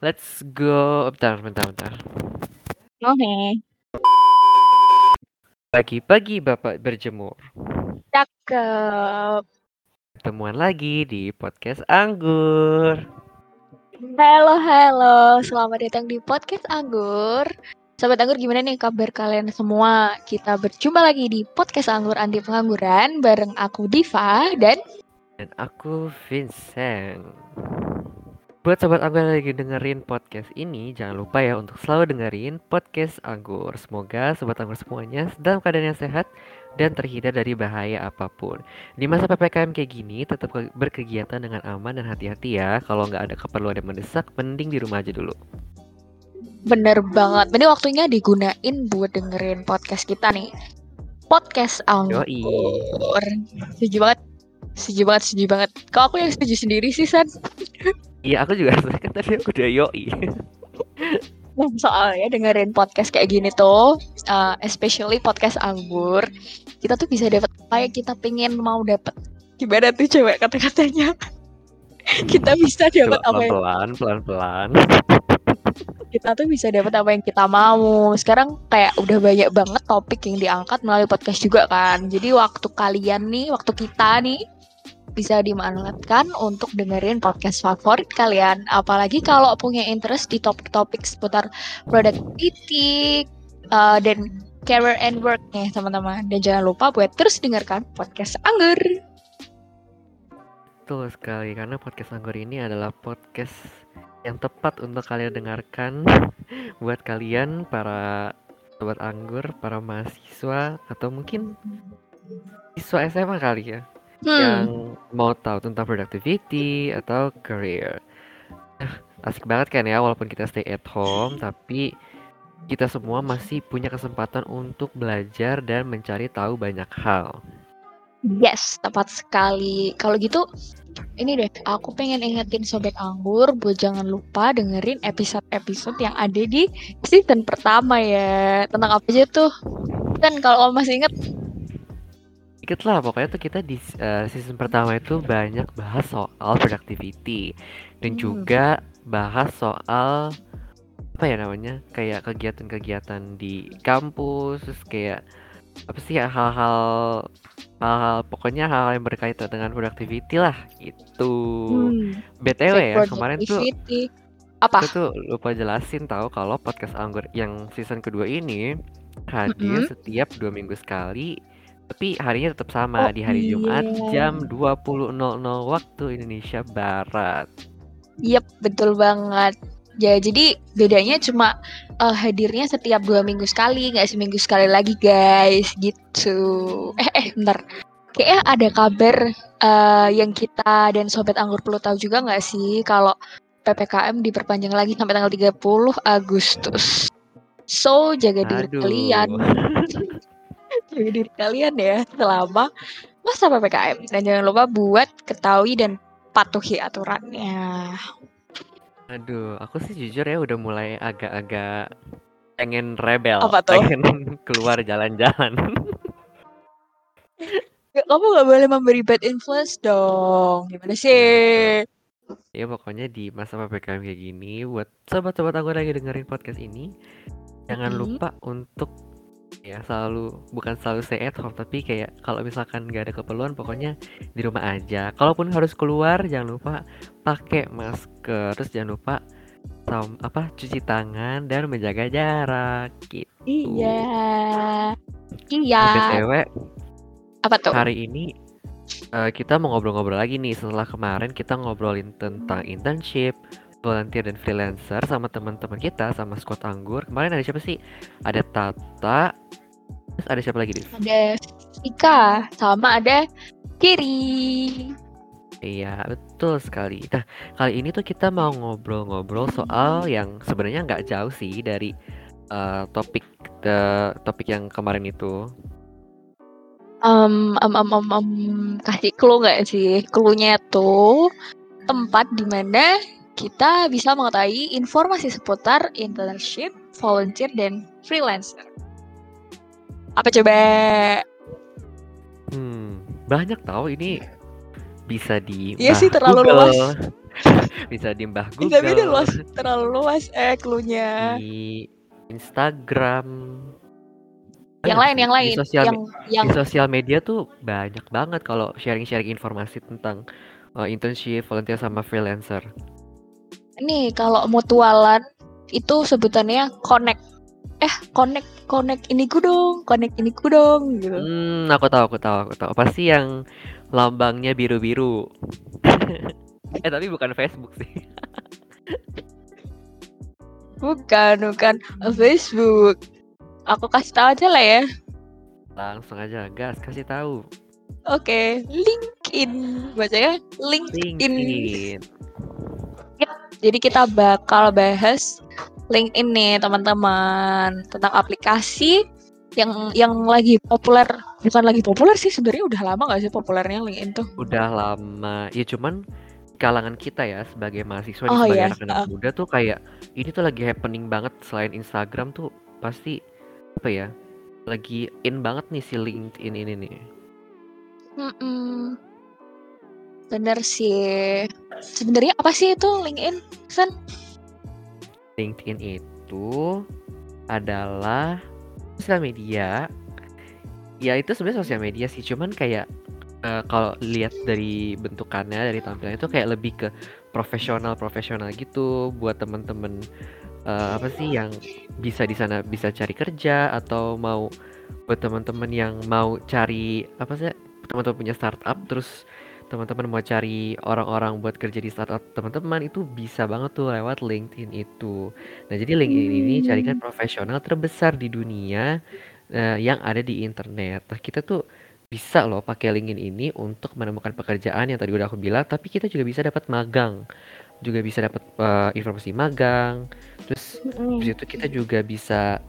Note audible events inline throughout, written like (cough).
Let's go. Bentar, bentar, bentar. Oke. Pagi-pagi Bapak berjemur. Cakep. Ketemuan lagi di podcast Anggur. Halo, halo. Selamat datang di podcast Anggur. Sobat Anggur gimana nih kabar kalian semua? Kita berjumpa lagi di podcast Anggur Anti Pengangguran bareng aku Diva dan Dan aku Vincent. Buat sobat Anggur yang lagi dengerin podcast ini, jangan lupa ya untuk selalu dengerin podcast Anggur. Semoga sobat Anggur semuanya dalam keadaan yang sehat dan terhindar dari bahaya apa pun. Di masa PPKM kayak gini, tetap ke- berkegiatan dengan aman dan hati-hati ya. Kalau nggak ada keperluan yang mendesak, mending di rumah aja dulu. bener banget. Ini waktunya digunain buat dengerin podcast kita nih. Podcast Anggur. Yoi. Setuju banget. Setuju banget, setuju banget. Kok aku yang setuju sendiri sih, San? Iya, aku juga kan tadi aku udah yoi. Nah, soalnya dengerin podcast kayak gini tuh, uh, especially podcast anggur, kita tuh bisa dapat apa yang kita pengen mau dapat. Gimana tuh cewek kata-katanya? (laughs) kita bisa dapat Coba apa yang pelan-pelan, pelan-pelan. kita tuh bisa dapat apa yang kita mau. Sekarang kayak udah banyak banget topik yang diangkat melalui podcast juga kan. Jadi waktu kalian nih, waktu kita nih bisa dimanfaatkan untuk dengerin podcast favorit kalian. Apalagi kalau punya interest di topik-topik seputar productivity uh, dan career and work nih teman-teman. Dan jangan lupa buat terus dengarkan podcast Anggur. Betul sekali, karena podcast Anggur ini adalah podcast yang tepat untuk kalian dengarkan (laughs) buat kalian para sobat Anggur, para mahasiswa atau mungkin siswa SMA kali ya yang Hmm, mau tahu tentang productivity atau career. Nah, asik banget kan ya walaupun kita stay at home tapi kita semua masih punya kesempatan untuk belajar dan mencari tahu banyak hal. yes, tepat sekali. Kalau gitu, ini deh, aku pengen ingetin Sobat Anggur buat jangan lupa dengerin episode-episode yang ada di season pertama ya. Tentang apa aja tuh? Dan kalau kamu masih inget, Dikit lah, pokoknya tuh kita di uh, season pertama itu banyak bahas soal productivity dan Hmm. juga bahas soal apa ya namanya kayak kegiatan-kegiatan di kampus, terus kayak apa sih ya hal-hal hal-hal pokoknya hal yang berkaitan dengan productivity lah gitu. hmm, BTW ya kemarin tuh. Apa? aku tuh lupa jelasin tahu kalau podcast Anggur yang season kedua ini hadir Mm-mm. setiap dua minggu sekali tapi harinya tetap sama Oh di hari Jumat iya. jam 20.00 waktu Indonesia Barat. Yep, betul banget. Ya, jadi bedanya cuma eh, hadirnya setiap dua minggu sekali, nggak seminggu sekali lagi, guys. Gitu. Eh, eh, bentar. Kayaknya ada kabar eh, yang kita dan Sobat Anggur perlu tahu juga nggak sih kalau PPKM diperpanjang lagi sampai tanggal 30 Agustus. So, jaga diri kalian. (laughs) Jaga diri kalian ya selama masa PPKM. Dan jangan lupa buat ketahui dan patuhi aturannya. Aduh, aku sih jujur ya udah mulai agak-agak pengen rebel, Apa tuh? pengen (laughs) keluar jalan-jalan. Ya, kamu nggak boleh memberi bad influence dong. Gimana sih? Ya pokoknya di masa PPKM kayak gini buat sobat-sobat aku lagi dengerin podcast ini jangan lupa untuk ya selalu bukan selalu stay at home tapi kayak kalau misalkan nggak ada keperluan pokoknya di rumah aja. Kalaupun harus keluar jangan lupa pakai masker terus jangan lupa sam apa cuci tangan dan menjaga jarak gitu. Iya. Nah, Iya. BTW Apa tuh? hari ini eh, kita mau ngobrol-ngobrol lagi nih setelah kemarin kita ngobrolin tentang internship, volunteer dan freelancer sama teman-teman kita sama squad anggur. Kemarin ada siapa sih? Ada Tata, terus ada siapa lagi, Div? Ada Ika sama ada Kiri. Iya, betul sekali. Nah, kali ini tuh kita mau ngobrol-ngobrol soal yang sebenarnya nggak jauh sih dari eh, topik the, topik yang kemarin itu. Em, em, em, em, em, kasih clue nggak sih? Clue-nya tuh tempat di mana kita bisa mengetahui informasi seputar internship, volunteer, dan freelancer. Apa coba? Hmm, banyak tahu ini bisa di Iya sih, terlalu Google, luas. (laughs) bisa di Mbah Eh, tapi Google, luas, terlalu luas eh cluenya. di Instagram. Yang lain, yang Di lain, sosial yang yang di sosial media tuh banyak banget kalau sharing-sharing informasi tentang uh, internship, volunteer sama freelancer. Nih kalau mutualan itu sebutannya connect. Eh, connect, connect iniku dong, connect iniku dong gitu. Hmm, aku tahu, aku tahu, aku tahu. Pasti yang lambangnya biru-biru. (laughs) eh tapi bukan Facebook sih. (laughs) Bukan, bukan Facebook. Aku kasih tahu aja lah ya. Langsung aja gas kasih tahu. Oke, LinkedIn. Bacanya LinkedIn. LinkedIn. Jadi kita bakal bahas LinkedIn nih teman-teman tentang aplikasi yang yang lagi populer bukan lagi populer sih sebenarnya udah lama gak sih populernya LinkedIn tuh Udah lama. Ya cuman kalangan kita ya sebagai mahasiswa Oh, sebagai iya, anak-anak heeh. muda tuh kayak ini tuh lagi happening banget selain Instagram tuh pasti apa ya? Lagi in banget nih si LinkedIn ini nih. Mm-mm. Bener sih. Sebenarnya apa sih itu LinkedIn San? LinkedIn itu adalah sosial media. Ya itu sebenarnya sosial media sih, cuman kayak eh, kalau lihat dari bentukannya, dari tampilannya itu kayak lebih ke profesional profesional gitu. Buat temen-temen eh, apa sih yang bisa di sana bisa cari kerja atau mau buat teman-teman yang mau cari apa sih teman-teman punya startup terus teman-teman mau cari orang-orang buat kerja di startup teman-teman itu bisa banget tuh lewat LinkedIn itu. Nah, jadi LinkedIn ini carikan Hmm. profesional terbesar di dunia eh, yang ada di internet. Nah, kita tuh bisa loh pakai LinkedIn ini untuk menemukan pekerjaan yang tadi udah aku bilang, tapi kita juga bisa dapat magang, juga bisa dapat eh, informasi magang. Terus Mm-mm. di situ kita juga bisa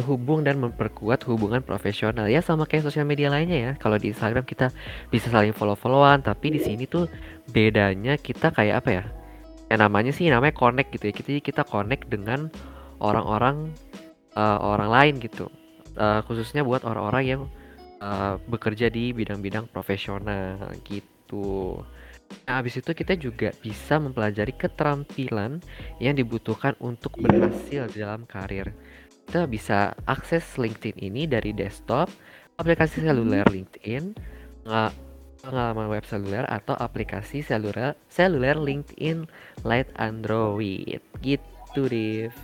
terhubung dan memperkuat hubungan profesional ya sama kayak sosial media lainnya ya. Kalau di Instagram kita bisa saling follow-followan, tapi di sini tuh bedanya kita kayak apa ya? Ya namanya sih namanya connect gitu ya. Kita kita connect dengan orang-orang eh, orang lain gitu. Eh, khususnya buat orang-orang yang eh, bekerja di bidang-bidang profesional gitu. Nah, habis itu kita juga bisa mempelajari keterampilan yang dibutuhkan untuk berhasil dalam karir. Kita bisa akses LinkedIn ini dari desktop, aplikasi seluler LinkedIn, nga- pengalaman web seluler atau aplikasi seluler seluler LinkedIn Lite Android. Gitu, Div.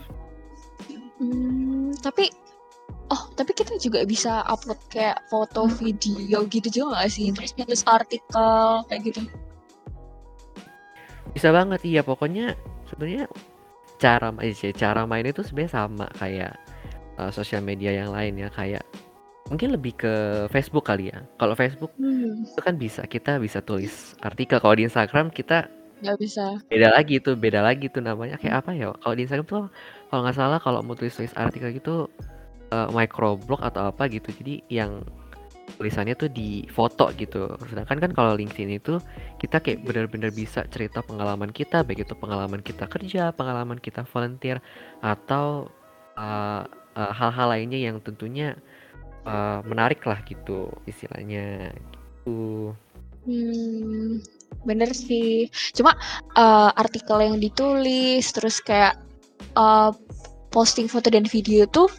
Hmm, tapi oh tapi kita juga bisa upload kayak foto video gitu juga gak sih terus nulis artikel kayak gitu Bisa banget iya pokoknya sebenarnya cara main sih cara main itu sebenarnya sama kayak uh, sosial media yang lain ya kayak mungkin lebih ke Facebook kali ya. Kalau Facebook hmm, itu kan bisa kita bisa tulis artikel. Kalau di Instagram kita nggak bisa beda lagi tuh, beda lagi tuh namanya kayak apa ya? Kalau di Instagram tuh kalau nggak salah kalau mau tulis-tulis artikel gitu uh, microblog atau apa gitu. Jadi yang tulisannya tuh di foto gitu. Sedangkan kan kalau LinkedIn itu kita kayak benar-benar bisa cerita pengalaman kita, baik itu pengalaman kita kerja, pengalaman kita volunteer, atau uh, uh, hal-hal lainnya yang tentunya uh, menarik lah gitu istilahnya. Gitu. Hmm, bener sih. Cuma eh, artikel yang ditulis terus kayak eh, posting foto dan video tuh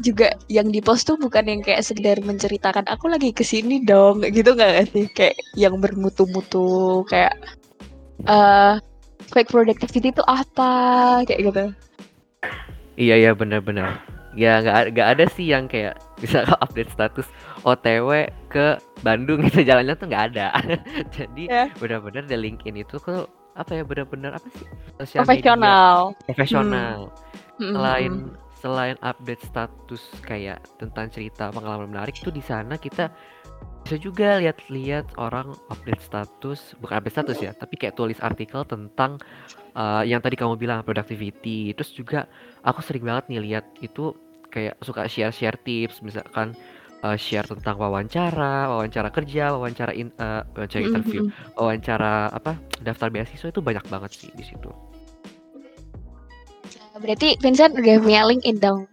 juga yang dipost tuh bukan yang kayak sekedar menceritakan aku lagi ke sini dong gitu nggak sih kayak yang bermutu-mutu kayak eh fake productivity itu apa kayak gitu. Iya iya benar-benar. Ya nggak nggak ada sih yang kayak bisa (laughs) update status OTW ke Bandung itu jalannya tuh nggak ada. (laughs) Jadi Ya. benar-benar di LinkedIn itu tuh apa ya benar-benar apa sih sosial media Profesional. profesional. Hmm, Selain hmm, selain update status kayak tentang cerita pengalaman menarik tuh di sana kita bisa juga lihat-lihat orang update status bukan update status ya tapi kayak tulis artikel tentang uh, yang tadi kamu bilang productivity terus juga aku sering banget nih lihat itu kayak suka share-share tips misalkan uh, share tentang wawancara wawancara kerja wawancara in, uh, wawancara hmm, interview hmm. wawancara apa daftar beasiswa itu banyak banget sih di situ Berarti Vincent udah punya LinkedIn dong.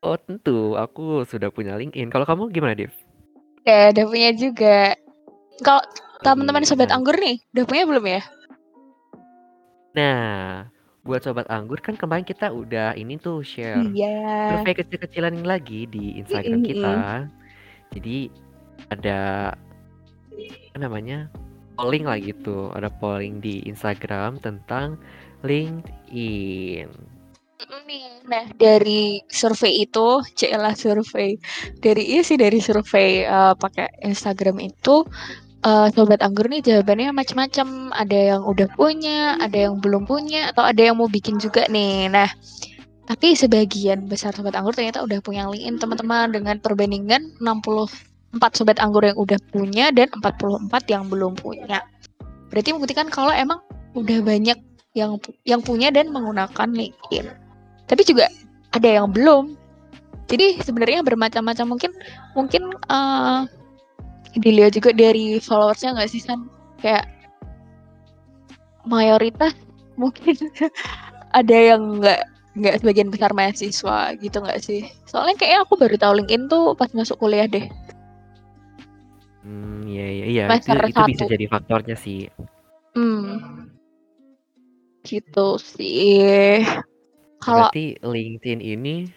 oh tentu aku sudah punya LinkedIn kalau kamu gimana Dev? Ya, udah punya juga. Kalau teman-teman sobat Iya. anggur nih, udah punya belum ya? Nah, buat sobat anggur kan kemarin kita udah ini tuh share Iya. survei kecil-kecilan lagi di Instagram kita. Jadi ada apa namanya? polling lah gitu. Ada polling di Instagram tentang LinkedIn. Nih. Nah, dari survei itu, celah survei. Dari iya sih dari survei eh, pakai Instagram itu eh, sobat anggur nih jawabannya macam-macam. Ada yang udah punya, ada yang belum punya, atau ada yang mau bikin juga nih. Nah, tapi sebagian besar sobat anggur ternyata udah punya LinkedIn teman-teman dengan perbandingan 64 sobat anggur yang udah punya dan 44 yang belum punya. Berarti membuktikan kalau emang udah banyak yang yang punya dan menggunakan LinkedIn. Tapi juga ada yang belum. Jadi sebenarnya bermacam-macam mungkin mungkin eh dilihat juga dari followersnya nggak sih San? Kayak mayoritas mungkin (laughs) ada yang nggak nggak sebagian besar mahasiswa gitu nggak sih? Soalnya kayaknya aku baru tahu LinkedIn tuh pas masuk kuliah deh. Hmm, iya iya iya itu itu bisa jadi faktornya sih. Hmm, gitu sih. Kalau Berarti LinkedIn ini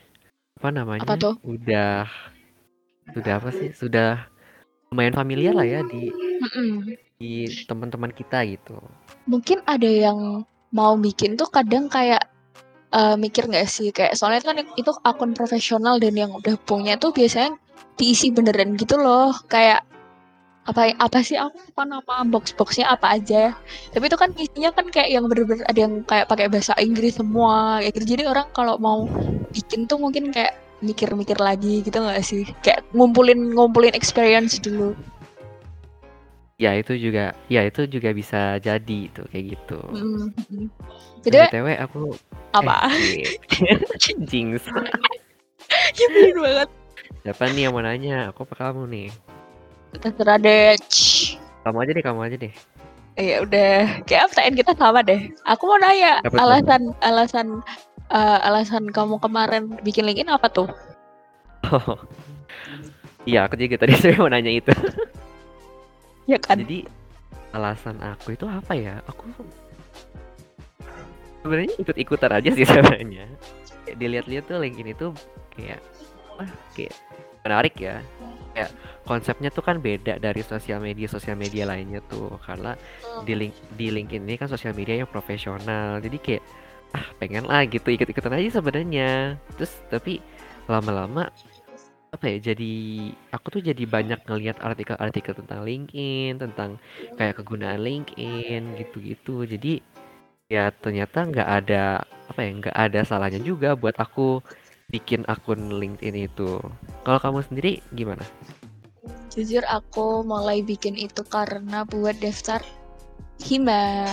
apa namanya? apa tuh? Udah sudah apa sih? Sudah lumayan familiar lah ya di Mm-mm. di teman-teman kita gitu. Mungkin ada yang mau bikin tuh kadang kayak eh, mikir nggak sih kayak soalnya kan itu akun profesional dan yang udah punya tuh biasanya diisi beneran gitu loh kayak apa apa sih aku lupa nama box boxnya apa aja tapi itu kan isinya kan kayak yang bener-bener ada yang kayak pakai bahasa Inggris semua kayak gitu jadi orang kalau mau bikin tuh mungkin kayak mikir-mikir lagi gitu nggak sih kayak ngumpulin ngumpulin experience dulu Ya itu juga ya itu juga bisa jadi tuh kayak gitu. Mm. Dan jadi BTW aku apa eh shit. (laughs) jinx. (laughs) nyebelin banget Siapa nih yang mau nanya? Aku apa kamu nih? Terserah deh. Kamu aja deh, kamu aja deh. ya udah kayak pertanyaan kita sama deh aku mau nanya Apa tuh? alasan alasan eh, alasan kamu kemarin bikin LinkedIn apa tuh Oh. (laughs) Iya, aku juga tadi (laughs) saya mau nanya itu. ya kan Jadi alasan aku itu apa ya? Aku sebenarnya ikut-ikutan aja sih (laughs) sebenarnya. Dilihat-lihat tuh LinkedIn itu kayak wah, kayak menarik ya. Kayak konsepnya tuh kan beda dari sosial media sosial media lainnya tuh karena di link di LinkedIn ini kan sosial media yang profesional. Jadi kayak ah pengen lah gitu ikut-ikutan aja sebenarnya. Terus tapi lama-lama apa ya jadi aku tuh jadi banyak ngelihat artikel-artikel tentang LinkedIn tentang kayak kegunaan LinkedIn gitu-gitu jadi ya ternyata nggak ada apa ya nggak ada salahnya juga buat aku bikin akun LinkedIn itu. Kalau kamu sendiri gimana? jujur aku mulai bikin itu karena buat daftar hima.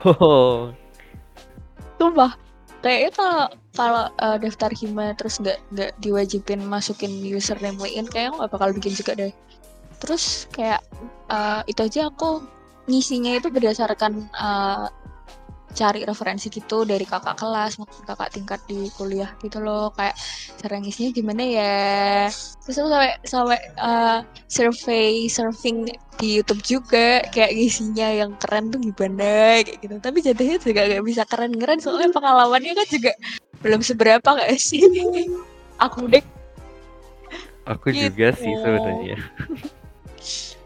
Oh, sumpah kayaknya kalau kalau eh, daftar hima terus nggak nggak diwajibin masukin username LinkedIn kayaknya nggak bakal bikin juga deh. Terus kayak eh, itu aja aku ngisinya itu berdasarkan eh, cari referensi gitu dari kakak kelas maupun kakak tingkat di kuliah gitu loh. Kayak cara ngisinya gimana ya? Terus aku sampai sampai eh, survei surfing di YouTube juga. Kayak ngisinya yang keren tuh gimana kayak gitu. Tapi jadinya juga gak bisa keren-keren soalnya (laughs) pengalamannya kan juga belum seberapa gak sih? (laughs) Aku deh. Aku juga sih Gitu. sebenarnya.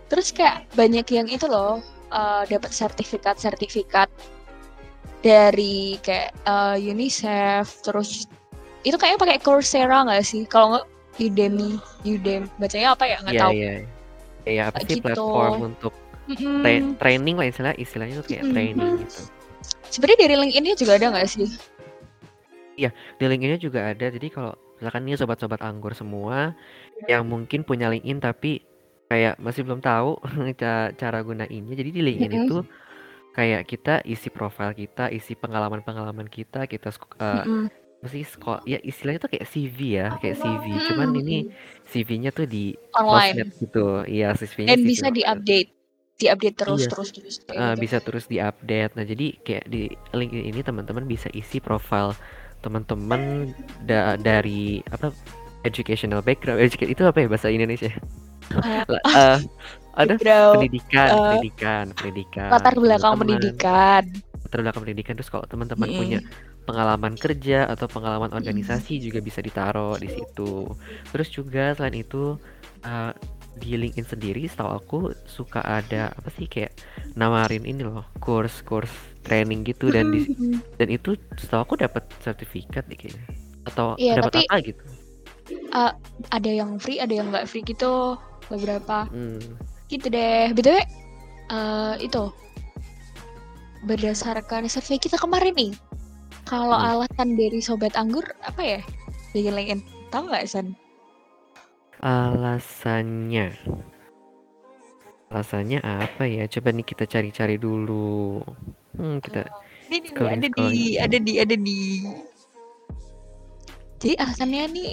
terus kayak banyak yang itu loh eh, dapat sertifikat-sertifikat dari kayak eh, UNICEF terus itu kayaknya pakai Coursera nggak sih kalau nggak Udemy Udemy bacanya apa ya nggak Iya tahu iya. Iya apa sih gitu. platform untuk tra- training lah istilah istilahnya tuh kayak Mm-mm. training gitu. sebenarnya dari LinkedIn juga ada nggak sih Di LinkedIn juga ada. Jadi kalau misalkan nih sobat-sobat anggur semua yang mungkin punya LinkedIn tapi kayak masih belum tahu (laughs) ca- cara gunainnya. Jadi di LinkedIn Mm-mm. itu kayak kita isi profil kita, isi pengalaman-pengalaman kita, kita sku- eh, Mm-mm. mesti sekolah ya istilahnya tuh kayak CV ya, kayak CV. Cuman ini CV-nya tuh di online gitu. Iya, CV-nya dan CV bisa diupdate diupdate terus Iya. terus terus kayak gitu. bisa terus diupdate. Nah, jadi kayak di LinkedIn ini teman-teman bisa isi profil teman-teman da- dari apa educational background. Itu apa ya bahasa Indonesia? (laughs) La- eh, ada background, pendidikan, eh, pendidikan, pendidikan. latar belakang teman-teman. pendidikan latar belakang pendidikan terus kalau teman-teman Mm-mm. punya pengalaman kerja atau pengalaman organisasi juga bisa ditaruh di situ. Terus juga selain itu uh, di LinkedIn sendiri setahu aku suka ada apa sih kayak nawarin ini loh kurs-kurs training gitu dan di dan itu setahu aku dapat sertifikat deh kayaknya atau Iya, dapat tapi apa gitu. ada yang free, ada yang nggak free gitu beberapa. Hmm. Gitu deh. BTW eh, itu berdasarkan survei kita kemarin nih. Kalau Hmm. alasan dari sobat anggur apa ya? Bikin LinkedIn. Tahu nggak San? Alasannya Alasannya apa ya? Coba nih kita cari-cari dulu. Hmm, kita Ini nih, Scrolling, ada di, ada di, ada di. Jadi alasannya nih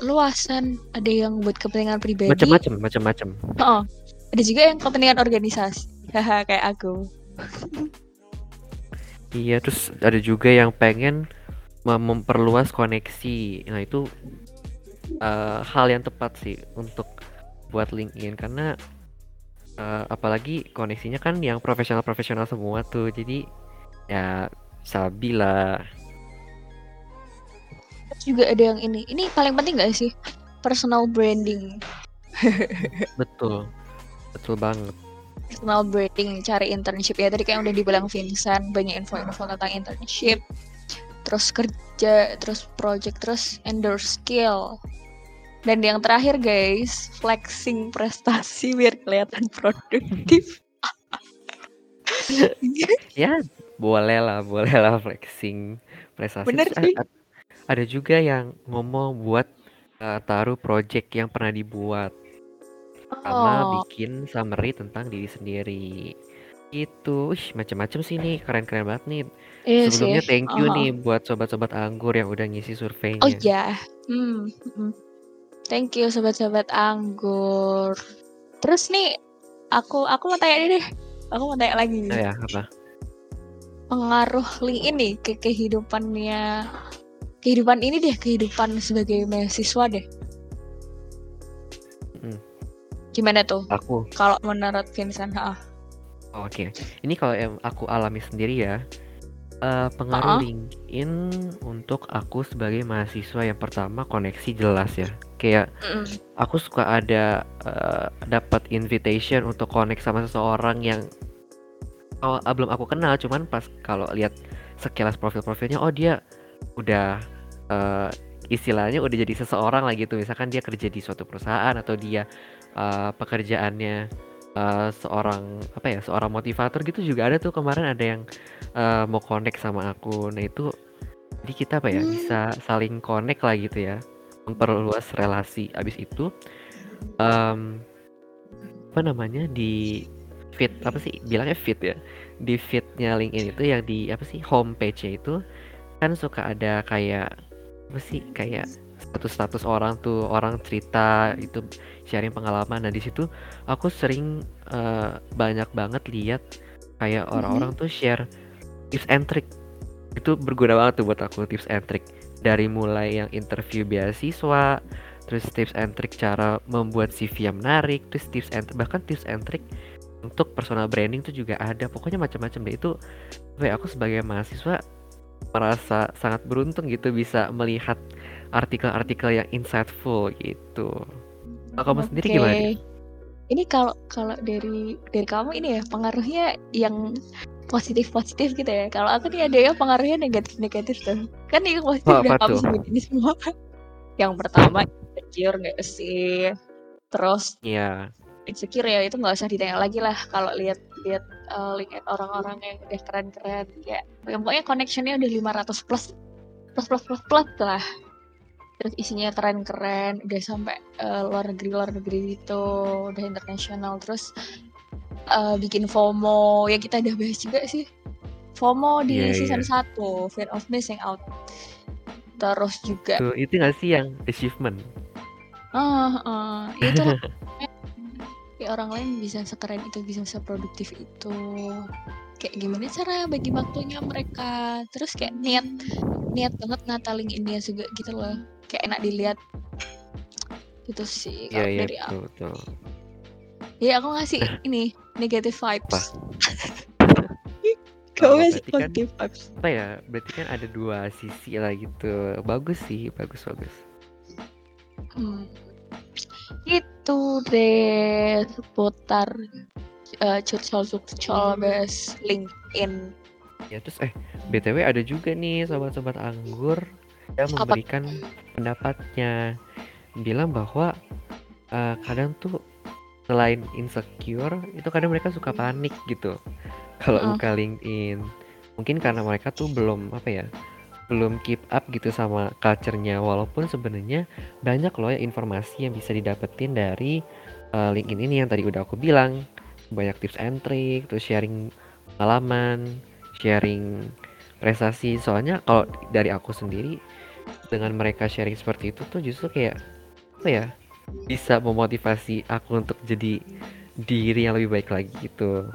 luasan. Ada yang buat kepentingan pribadi. macam-macam, macam-macam. Oh, ada juga yang kepentingan organisasi. Haha, (laughs) kayak aku. Iya, terus ada juga yang pengen mem- memperluas koneksi. Nah, itu eh, hal yang tepat sih untuk buat LinkedIn karena eh, apalagi koneksinya kan yang profesional-profesional semua tuh. Jadi ya sabi lah. Terus juga ada yang ini. Ini paling penting gak sih? Personal branding. Betul. Betul banget. Personal branding, cari internship ya. Tadi kayak udah dibilang Vincent, banyak info-info tentang internship. Terus kerja, terus project, terus endorse skill. Dan yang terakhir guys, flexing prestasi biar kelihatan produktif. (laughs) Ya, boleh lah, boleh lah flexing prestasi. Bener sih. ada, ada juga yang ngomong buat eh, taruh project yang pernah dibuat sama Oh, bikin summary tentang diri sendiri. Itu, wih, macam-macam sih nih, keren-keren banget nih. iya Sebelumnya sih. thank you Oh. nih buat sobat-sobat anggur yang udah ngisi Oh surveinya. iya. Hmm. hmm. Thank you sobat-sobat anggur. Terus nih aku aku mau tanya nih deh. Aku mau tanya lagi. Nah ya, apa? Pengaruh LinkedIn nih ke kehidupannya kehidupan ini deh, kehidupan sebagai mahasiswa deh. Mm. Gimana tuh Aku. kalau menurut Vincent? Ha? Oh, Oke, ini kalau yang aku alami sendiri ya, eh, pengaruh Ha-ha. LinkedIn untuk aku sebagai mahasiswa yang pertama koneksi jelas ya. Kayak Mm-mm. aku suka ada eh, dapat invitation untuk connect sama seseorang yang awal ah, belum aku kenal, cuman pas kalau lihat sekilas profil-profilnya, oh dia udah eh, istilahnya udah jadi seseorang lah gitu. Misalkan dia kerja di suatu perusahaan atau dia eh, pekerjaannya eh, seorang apa ya, seorang motivator gitu juga ada tuh kemarin ada yang eh, mau connect sama aku. Nah itu jadi kita apa ya Hmm. bisa saling connect lah gitu ya, memperluas relasi. Abis itu em, apa namanya di feed apa sih bilangnya feed ya di feednya LinkedIn itu yang di apa sih homepage-nya itu kan suka ada kayak apa sih kayak status-status orang tuh orang cerita itu sharing pengalaman. Nah di situ aku sering eh, banyak banget lihat kayak orang-orang tuh share tips and trick. Itu berguna banget tuh buat aku tips and trick. Dari mulai yang interview beasiswa terus tips and trick cara membuat CV yang menarik terus tips and bahkan tips and trick untuk personal branding tuh juga ada. Pokoknya macam-macam deh. Itu ya, aku sebagai mahasiswa merasa sangat beruntung gitu bisa melihat artikel-artikel yang insightful gitu kalau kamu sendiri Oke. gimana nih? Ini kalau kalau dari dari kamu ini ya pengaruhnya yang positif positif gitu ya. Kalau aku nih ada yang pengaruhnya negatif negatif tuh. Kan yang positif Oh, udah kamu sebutin semua. (laughs) yang pertama insecure nggak sih? Terus Iya insecure ya itu nggak usah ditanya lagi lah kalau lihat lihat eh, lihat orang-orang yang udah keren-keren ya pokoknya connectionnya udah 500 plus plus plus plus plus lah terus isinya keren-keren udah sampai eh, luar negeri luar negeri gitu udah internasional. Terus eh, bikin FOMO ya kita udah bahas juga sih. FOMO di Iya, season iya. 1 Fear of Missing Out. Terus juga tuh itu nggak sih yang achievement? Ah ah, itu lah. (laughs) kayak orang lain bisa sekeren itu bisa seproduktif itu. Kayak gimana cara bagi waktunya mereka. Terus kayak niat niat banget ngatalin India juga gitu loh kayak enak dilihat gitu sih iya kalau iya dari aku betul betul ya aku ngasih ini negative vibes (laughs) Kamu Oh, berarti kan positive vibes. apa ya? Berarti kan ada dua sisi lah gitu. Bagus sih, bagus bagus. Hmm. Itu deh seputar uh, curcol curcol bes LinkedIn. Ya terus eh BTW ada juga nih sobat-sobat anggur Apa? memberikan pendapatnya bilang bahwa eh, kadang tuh selain insecure itu kadang mereka suka panik gitu kalau Heeh. buka LinkedIn mungkin karena mereka tuh belum apa ya belum keep up gitu sama culture-nya walaupun sebenarnya banyak loh ya informasi yang bisa didapetin dari eh, LinkedIn ini yang tadi udah aku bilang banyak tips and trick terus sharing pengalaman sharing prestasi. Soalnya kalau dari aku sendiri dengan mereka sharing seperti itu tuh justru kayak apa ya bisa memotivasi aku untuk jadi diri yang lebih baik lagi gitu.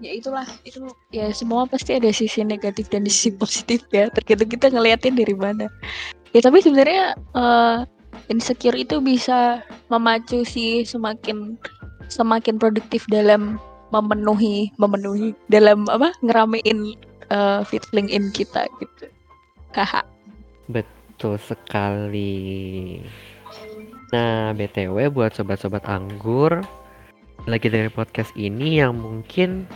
Ya itulah itu ya semua pasti ada sisi negatif dan sisi positif ya. Tergantung kita ngeliatin dari mana. Ya tapi sebenarnya eh, insecure itu bisa memacu sih semakin semakin produktif dalam memenuhi memenuhi dalam apa ngeramein eh, feed LinkedIn kita gitu. Haha. betul sekali nah btw buat sobat-sobat anggur lagi dari podcast ini yang mungkin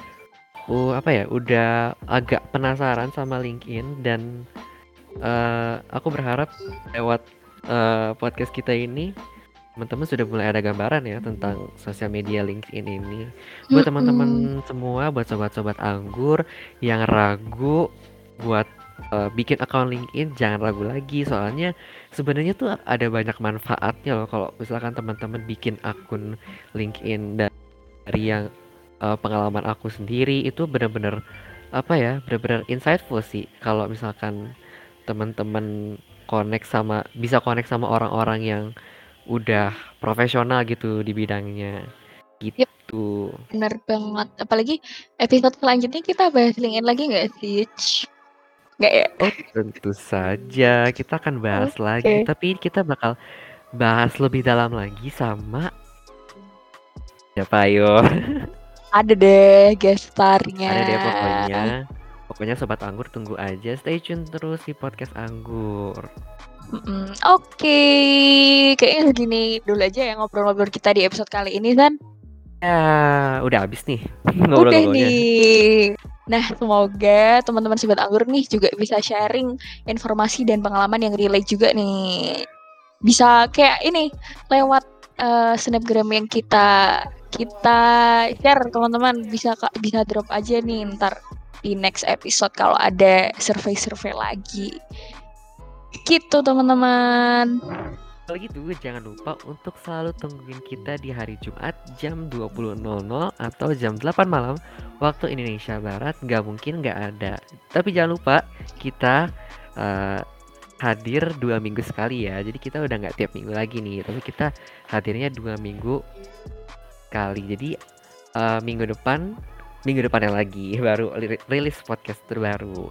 uh, apa ya udah agak penasaran sama LinkedIn dan eh, aku berharap lewat eh, podcast kita ini teman-teman sudah mulai ada gambaran ya tentang sosial media LinkedIn ini. Buat teman-teman semua buat sobat-sobat anggur yang ragu buat eh, bikin account LinkedIn jangan ragu lagi. Soalnya sebenarnya tuh ada banyak manfaatnya loh kalau misalkan teman-teman bikin akun LinkedIn da- dari yang eh, pengalaman aku sendiri itu benar-benar apa ya benar-benar insightful sih. Kalau misalkan teman-teman connect sama bisa connect sama orang-orang yang udah profesional gitu di bidangnya Yep. gitu Bener banget. Apalagi episode selanjutnya kita bahas LinkedIn lagi nggak sih? Nggak ya? Oh, tentu saja kita akan bahas lagi, Oke. tapi kita bakal bahas lebih dalam lagi sama siapa ayo? (laughs) Ada deh gestarnya. Ada deh pokoknya. Pokoknya sobat anggur tunggu aja, stay tune terus di podcast anggur. Mm-mm. Oke, kayaknya segini dulu aja ya ngobrol-ngobrol kita di episode kali ini kan. Ya, udah habis nih (laughs) Udah ngobrol-ngobrolnya. nih. Nah, semoga teman-teman sobat anggur nih juga bisa sharing informasi dan pengalaman yang relate juga nih. Bisa kayak ini lewat eh, snapgram yang kita kita share teman-teman bisa bisa drop aja nih ntar di next episode kalau ada survei-survei lagi. Gitu teman-teman. Kalau gitu jangan lupa untuk selalu tungguin kita di hari Jumat jam 20.00 atau jam 8 malam waktu Indonesia Barat nggak mungkin nggak ada. Tapi jangan lupa kita eh, hadir dua minggu sekali ya. Jadi kita udah nggak tiap minggu lagi nih, tapi kita hadirnya dua minggu sekali. Jadi eh, minggu depan, minggu depannya lagi (laughs) baru li- rilis podcast terbaru.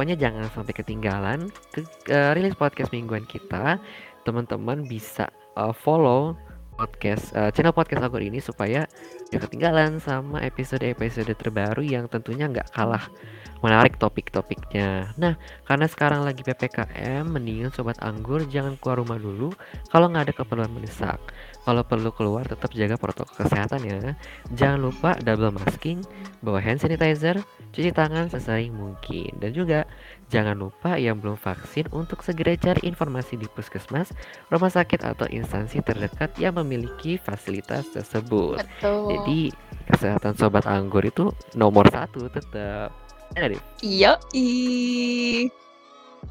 Pokoknya jangan sampai ketinggalan ke, eh, rilis podcast mingguan kita teman-teman bisa uh, follow podcast uh, channel podcast Anggur ini supaya gak ketinggalan sama episode-episode terbaru yang tentunya nggak kalah menarik topik-topiknya. Nah, karena sekarang lagi PPKM, mendingan sobat anggur jangan keluar rumah dulu kalau nggak ada keperluan mendesak. Kalau perlu keluar tetap jaga protokol kesehatan ya. Jangan lupa double masking, bawa hand sanitizer, cuci tangan sesering mungkin dan juga Jangan lupa yang belum vaksin untuk segera cari informasi di puskesmas, rumah sakit atau instansi terdekat yang memiliki fasilitas tersebut. Betul. Jadi kesehatan sobat anggur itu nomor satu tetap. Ya? Iya.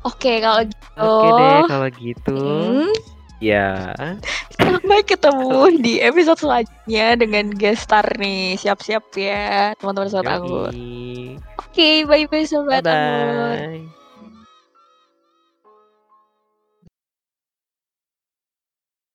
Oke, kalau gitu. Oke deh kalau gitu. Hmm, Ya. sampai ketemu di episode selanjutnya dengan guest star nih. Siap-siap ya, teman-teman sobat anggur. Yoi. Oke, bye-bye sobat anggur. Bye bye.